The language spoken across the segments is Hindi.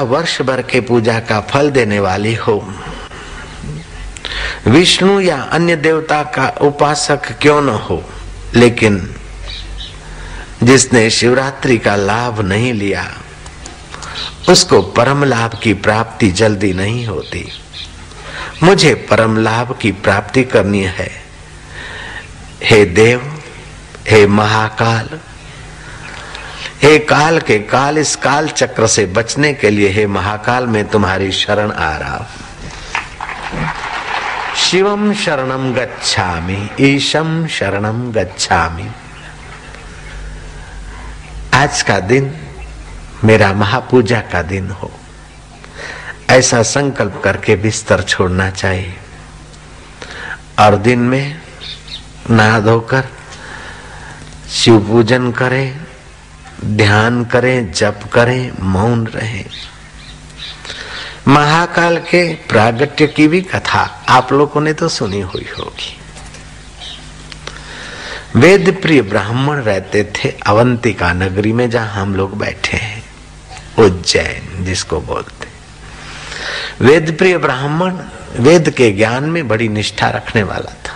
वर्ष भर के पूजा का फल देने वाली हो। विष्णु या अन्य देवता का उपासक क्यों न हो? लेकिन जिसने शिवरात्रि का लाभ नहीं लिया, उसको परम लाभ की प्राप्ति जल्दी नहीं होती। मुझे परम लाभ की प्राप्ति करनी है। हे देव, हे महाकाल हे काल के काल, इस काल चक्र से बचने के लिए हे महाकाल, में तुम्हारी शरण आ रहा शिवम शरणम गच्छामि, ईशम शरणम गच्छामि। आज का दिन मेरा महापूजा का दिन हो। ऐसा संकल्प करके बिस्तर छोड़ना चाहिए। और दिन में नहा धोकर शिव पूजन करें ध्यान करें, जप करें, मौन रहे। महाकाल के प्रागट्य की भी कथा आप लोगों ने तो सुनी हुई होगी। वेद प्रिय ब्राह्मण रहते थे अवंतिका नगरी में जहाँ हम लोग बैठे हैं। उज्जैन, जिसको बोलते। वेद प्रिय ब्राह्मण, वेद के ज्ञान में बड़ी निष्ठा रखने वाला था।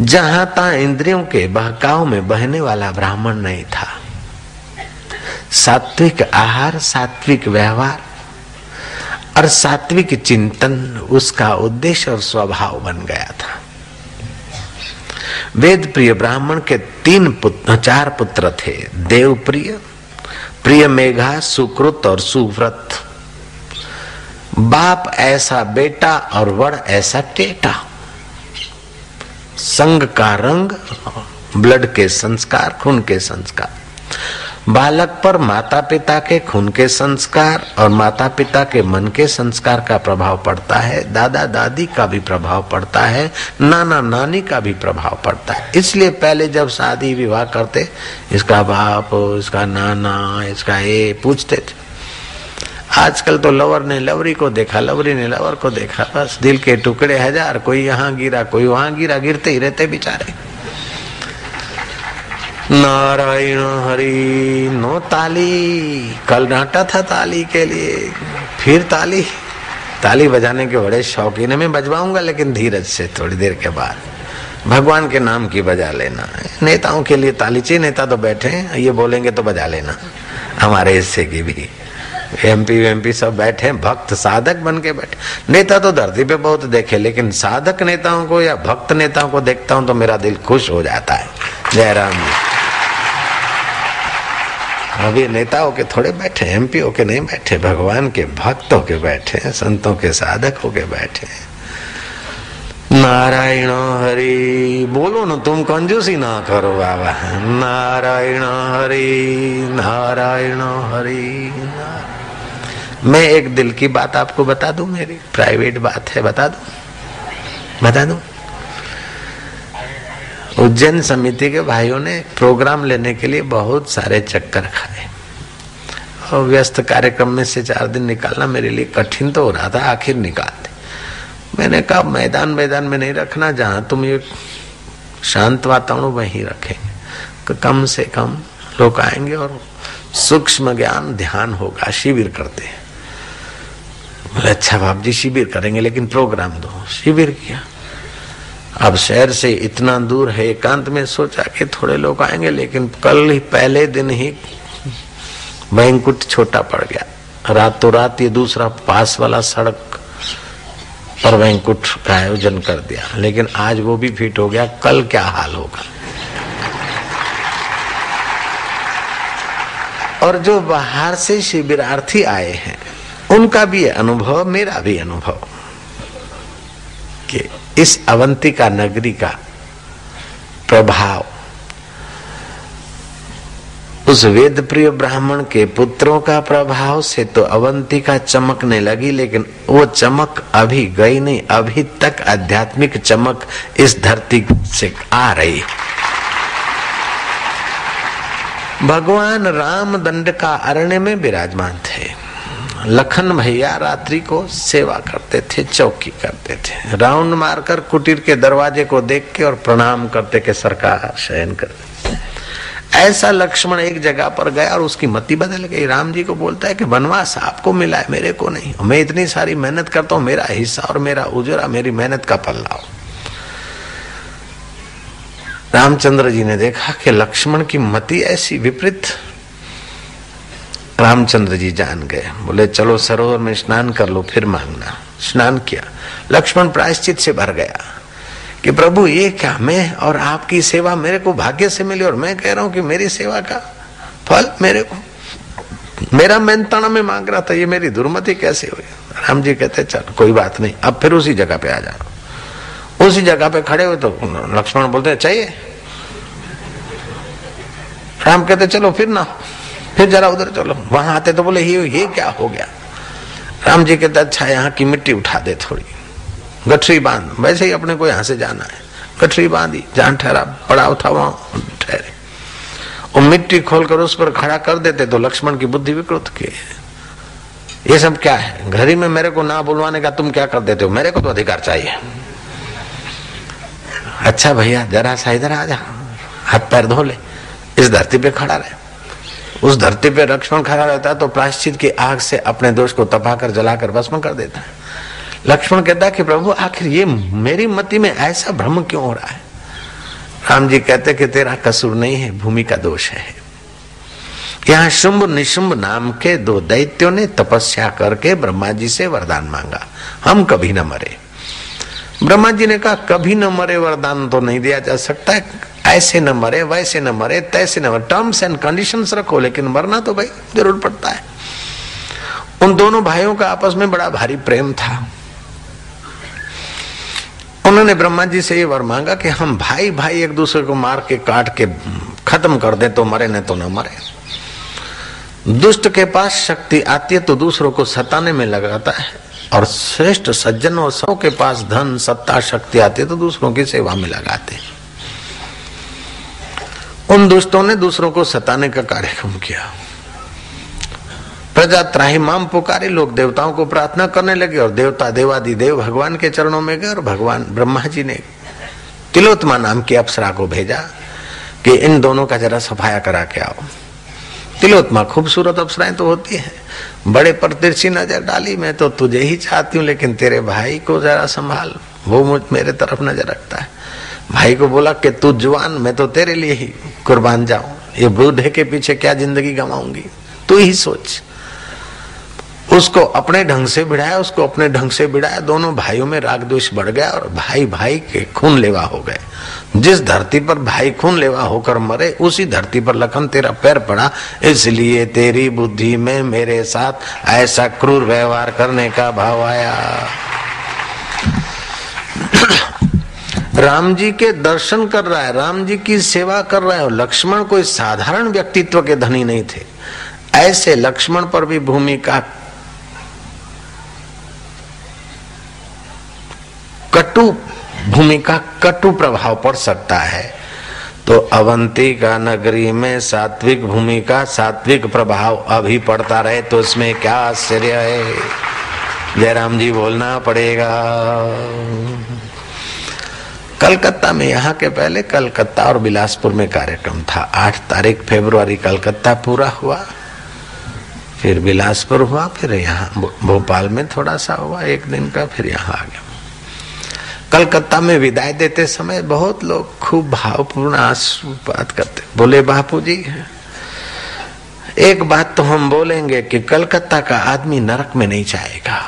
जहाँ ता इंद्रियों के बहकाव में बहने वाला ब्राह्मण नहीं था। सात्विक आहार, सात्विक व्यवहार और सात्विक चिंतन उसका उद्देश्य और स्वभाव बन गया था। वेद प्रिय ब्राह्मण के तीन पुत्र, चार पुत्र थे देव प्रिय प्रिय मेघा, सुकृत और सुव्रत। बाप ऐसा बेटा और वड़ ऐसा टेटा। संग का रंग, ब्लड के संस्कार, खून के संस्कार। बालक पर माता पिता के खून के संस्कार और माता पिता के मन के संस्कार का प्रभाव पड़ता है दादा दादी का भी प्रभाव पड़ता है नाना नानी का भी प्रभाव पड़ता है। इसलिए पहले जब शादी विवाह करते, इसका बाप, इसका नाना, इसका ये पूछते थे। आजकल तो लवर ने लवरी को देखा, लवरी ने लवर को देखा। बस दिल के टुकड़े हज़ार, कोई यहाँ गिरा, कोई वहाँ गिरा, गिरते ही रहते बेचारे। नारायण हरि, नो ताली। कल डांटा था ताली के लिए, फिर ताली। ताली बजाने के बड़े शौकीन है। मैं बजवाऊँगा, लेकिन धीरज से थोड़ी देर के बाद। भगवान के नाम की बजा लेना नेताओं के लिए ताली चाहिए, नेता तो बैठे ये बोलेंगे तो बजा लेना। हमारे हिस्से की भी। एमपी एमपी सब बैठे, भक्त साधक बन के बैठे। नेता तो धरती पे बहुत देखे, लेकिन साधक नेताओं को या भक्त नेताओं को देखता हूँ तो मेरा दिल खुश हो जाता है। जयराम जी। अभी नेताओं के थोड़े बैठे एमपी के नहीं बैठे, भगवान के भक्तों के बैठे संतों के साधक के बैठे नारायण हरि, बोलो ना तुम कंजूसी ना करो बाबा। नारायण हरि नारायण हरि मैं एक दिल की बात आपको बता दूँ? मेरी प्राइवेट बात है, बता दूँ? बता दूँ? उज्जैन समिति के भाइयों ने प्रोग्राम लेने के लिए बहुत सारे चक्कर खाए। और व्यस्त कार्यक्रम में से चार दिन निकालना मेरे लिए कठिन तो हो रहा था, आखिर निकालते मैंने कहा, मैदान मैदान में नहीं रखना, जहाँ तुम ये शांत वातावरण वहीं रखेंगे। तो कम से कम लोग आएँगे और सूक्ष्म ज्ञान, ध्यान होगा, शिविर करते हैं। बोले अच्छा बाप जी, शिविर करेंगे, लेकिन प्रोग्राम दो। शिविर किया। अब शहर से इतना दूर है एकांत में, सोचा कि थोड़े लोग आएँगे, लेकिन कल ही, पहले दिन ही बैंकुट छोटा पड़ गया। रातों रात ये दूसरा पास वाला सड़क पर बैंकुट का आयोजन कर दिया। लेकिन आज वो भी फिट हो गया। कल क्या हाल होगा? और जो बाहर से शिविरार्थी आए हैं उनका भी अनुभव, मेरा भी अनुभव, कि इस अवंतिका नगरी का प्रभाव, उस वेद प्रिय ब्राह्मण के पुत्रों का प्रभाव से तो अवंतिका चमकने लगी, लेकिन वो चमक अभी गई नहीं, अभी तक आध्यात्मिक चमक इस धरती से आ रही भगवान राम दंड का अरण्य में विराजमान थे। लखन भैया रात्रि को सेवा करते थे, चौकी करते थे। राउंड मारकर कुटीर के दरवाजे को देख के और प्रणाम करते के सरकार शयन करते ऐसा लक्ष्मण एक जगह पर गया और उसकी मति बदल गई। राम जी को बोलता है कि वनवास आपको मिला है, मेरे को नहीं। मैं इतनी सारी मेहनत करता हूँ, मेरा हिस्सा और मेरा उजरा, मेरी मेहनत का फल लाओ। रामचंद्र जी ने देखा कि लक्ष्मण की मति ऐसी विपरीत रामचंद्र जी जान गए। बोले, चलो सरोवर में स्नान कर लो, फिर मांगना। स्नान किया। लक्ष्मण प्रायश्चित से भर गया कि, प्रभु, ये क्या? मैं और आपकी सेवा मेरे को भाग्य से मिली और मैं कह रहा हूँ कि मेरी सेवा का फल मेरे को। मेरा मेहनताना में मांग रहा था, ये मेरी दुर्मति कैसे हुई? राम जी कहते, चल, कोई बात नहीं, अब फिर उसी जगह पे आ जाओ उसी जगह पे खड़े हुए तो लक्ष्मण बोलते, चाहिए? राम कहते, चलो, फिर ना फिर जरा उधर चलो। वहाँ आते तो बोले, ये ये क्या हो गया? राम जी कहते अच्छा यहाँ की मिट्टी उठा दे थोड़ी। गठरी बाँध। वैसे ही अपने को यहाँ से जाना है। गठरी बांधी जहाँ ठहरा पड़ाव था वहाँ, ठहरे। और मिट्टी खोलकर उस पर खड़ा कर देते तो लक्ष्मण की बुद्धि विकृत की ये सब क्या है? घर ही में मेरे को ना बुलवाने का तुम क्या कर देते हो? मेरे को तो अधिकार चाहिए। अच्छा भैया, जरा सा इधर आ जा। हाथ पैर धो ले। इस धरती पे खड़ा रहे। उस धरती पे लक्ष्मण खड़ा रहता है तो प्रायश्चित की आग से अपने दोष को तपाकर, जलाकर भस्म कर देता है। लक्ष्मण कहता कि प्रभु, आखिर ये मेरी मति में ऐसा भ्रम क्यों हो रहा है? राम जी कहते कि तेरा कसूर नहीं है, भूमि का दोष है। यहाँ शुंभ निशुंभ नाम के दो दैत्यों ने तपस्या करके ब्रह्मा जी से वरदान मांगा। हम कभी न मरे। ब्रह्मा जी ने कहा, कभी न मरे, वरदान तो नहीं दिया जा सकता। है ऐसे न मरे, वैसे न मरे, तैसे न मरे। टर्म्स एंड कंडीशंस रखो, लेकिन मरना तो भाई ज़रूर पड़ता है। उन दोनों भाइयों का आपस में बड़ा भारी प्रेम था। उन्होंने ब्रह्मा जी से ये वर मांगा कि हम भाई भाई एक दूसरे को मार के, काट के खत्म कर दे तो मरे न तो न मरे। दुष्ट के पास शक्ति आती है तो दूसरों को सताने में लगाता है। और श्रेष्ठ सज्जन और सौ के पास धन, सत्ता, शक्ति आती है तो दूसरों की सेवा में लगाते उन दुष्टों ने दूसरों को सताने का कार्यक्रम किया। प्रजा त्राहीमाम पुकारे, लोग देवताओं को प्रार्थना करने लगे और देवता देवादि देव भगवान के चरणों में गए और भगवान ब्रह्मा जी ने तिलोत्मा नाम की अप्सरा को भेजा कि इन दोनों का जरा सफाया करा के आओ। तिलोत्मा खूबसूरत अप्सराएँ तो होती है। बड़े पर तिरछी नज़र डाली, मैं तो तुझे ही चाहती हूँ, लेकिन तेरे भाई को जरा संभाल, वो मुझ मेरे तरफ़ नज़र रखता है। भाई को बोला कि तू जवान, मैं तो तेरे लिए ही कुर्बान जाऊँ। ये बूढ़े के पीछे क्या ज़िंदगी गंवाऊँगी? तू ही सोच। उसको अपने ढंग से बिड़ाया, उसको अपने ढंग से बिड़ाया, दोनों भाइयों में राग द्वेष बढ़ गया और भाई भाई के खून लेवा हो गए। जिस धरती पर भाई खून लेवा होकर मरे, उसी धरती पर लखन तेरा पैर पड़ा। इसलिए तेरी बुद्धि में मेरे साथ ऐसा क्रूर व्यवहार करने का भाव आया। राम जी के दर्शन कर रहा है, राम जी की सेवा कर रहा है, लक्ष्मण कोई साधारण व्यक्तित्व के धनी नहीं थे। ऐसे लक्ष्मण पर भी भूमिका कटु भूमिका कटु प्रभाव पड़ सकता है। तो अवंती का नगरी में सात्विक भूमिका, सात्विक प्रभाव अभी पड़ता रहे तो इसमें क्या आश्चर्य है। जयराम जी बोलना पड़ेगा। कलकत्ता में, यहाँ के पहले कलकत्ता और बिलासपुर में कार्यक्रम था। आठ तारीख फेब्रुआरी कलकत्ता पूरा हुआ, फिर बिलासपुर हुआ, फिर यहाँ भोपाल में थोड़ा सा हुआ, एक दिन का, फिर यहाँ आ गया। कलकत्ता में विदाई देते समय बहुत लोग खूब भावपूर्ण आशीर्वाद करते। बोले बापू जी एक बात तो हम बोलेंगे कि कलकत्ता का आदमी नरक में नहीं जाएगा।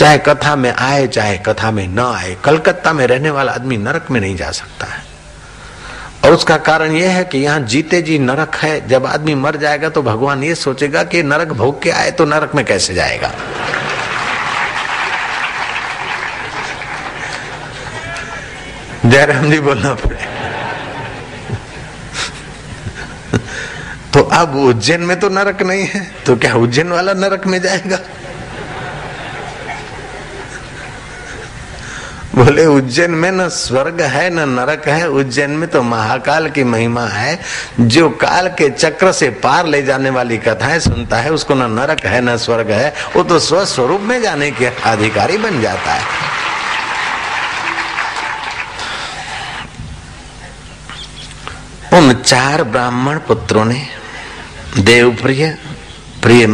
चाहे कथा में आए, चाहे कथा में न आए, कलकत्ता में रहने वाला आदमी नरक में नहीं जा सकता है। और उसका कारण यह है कि यहाँ जीते जी नरक है, जब आदमी मर जाएगा तो भगवान ये सोचेगा कि नरक भोग के आए तो नरक में कैसे जाएगा? जयराम जी बोलना पड़े। तो अब उज्जैन में तो नरक नहीं है तो क्या उज्जैन वाला नरक में जाएगा? बोले, उज्जैन में न स्वर्ग है, न नरक है। उज्जैन में तो महाकाल की महिमा है। जो काल के चक्र से पार ले जाने वाली कथाएँ सुनता है, उसको न नरक है, न स्वर्ग है। वो तो स्वस्वरूप में जाने के अधिकारी बन जाता है। उन चार ब्राह्मण पुत्रों ने, देवप्रिय, प्रिय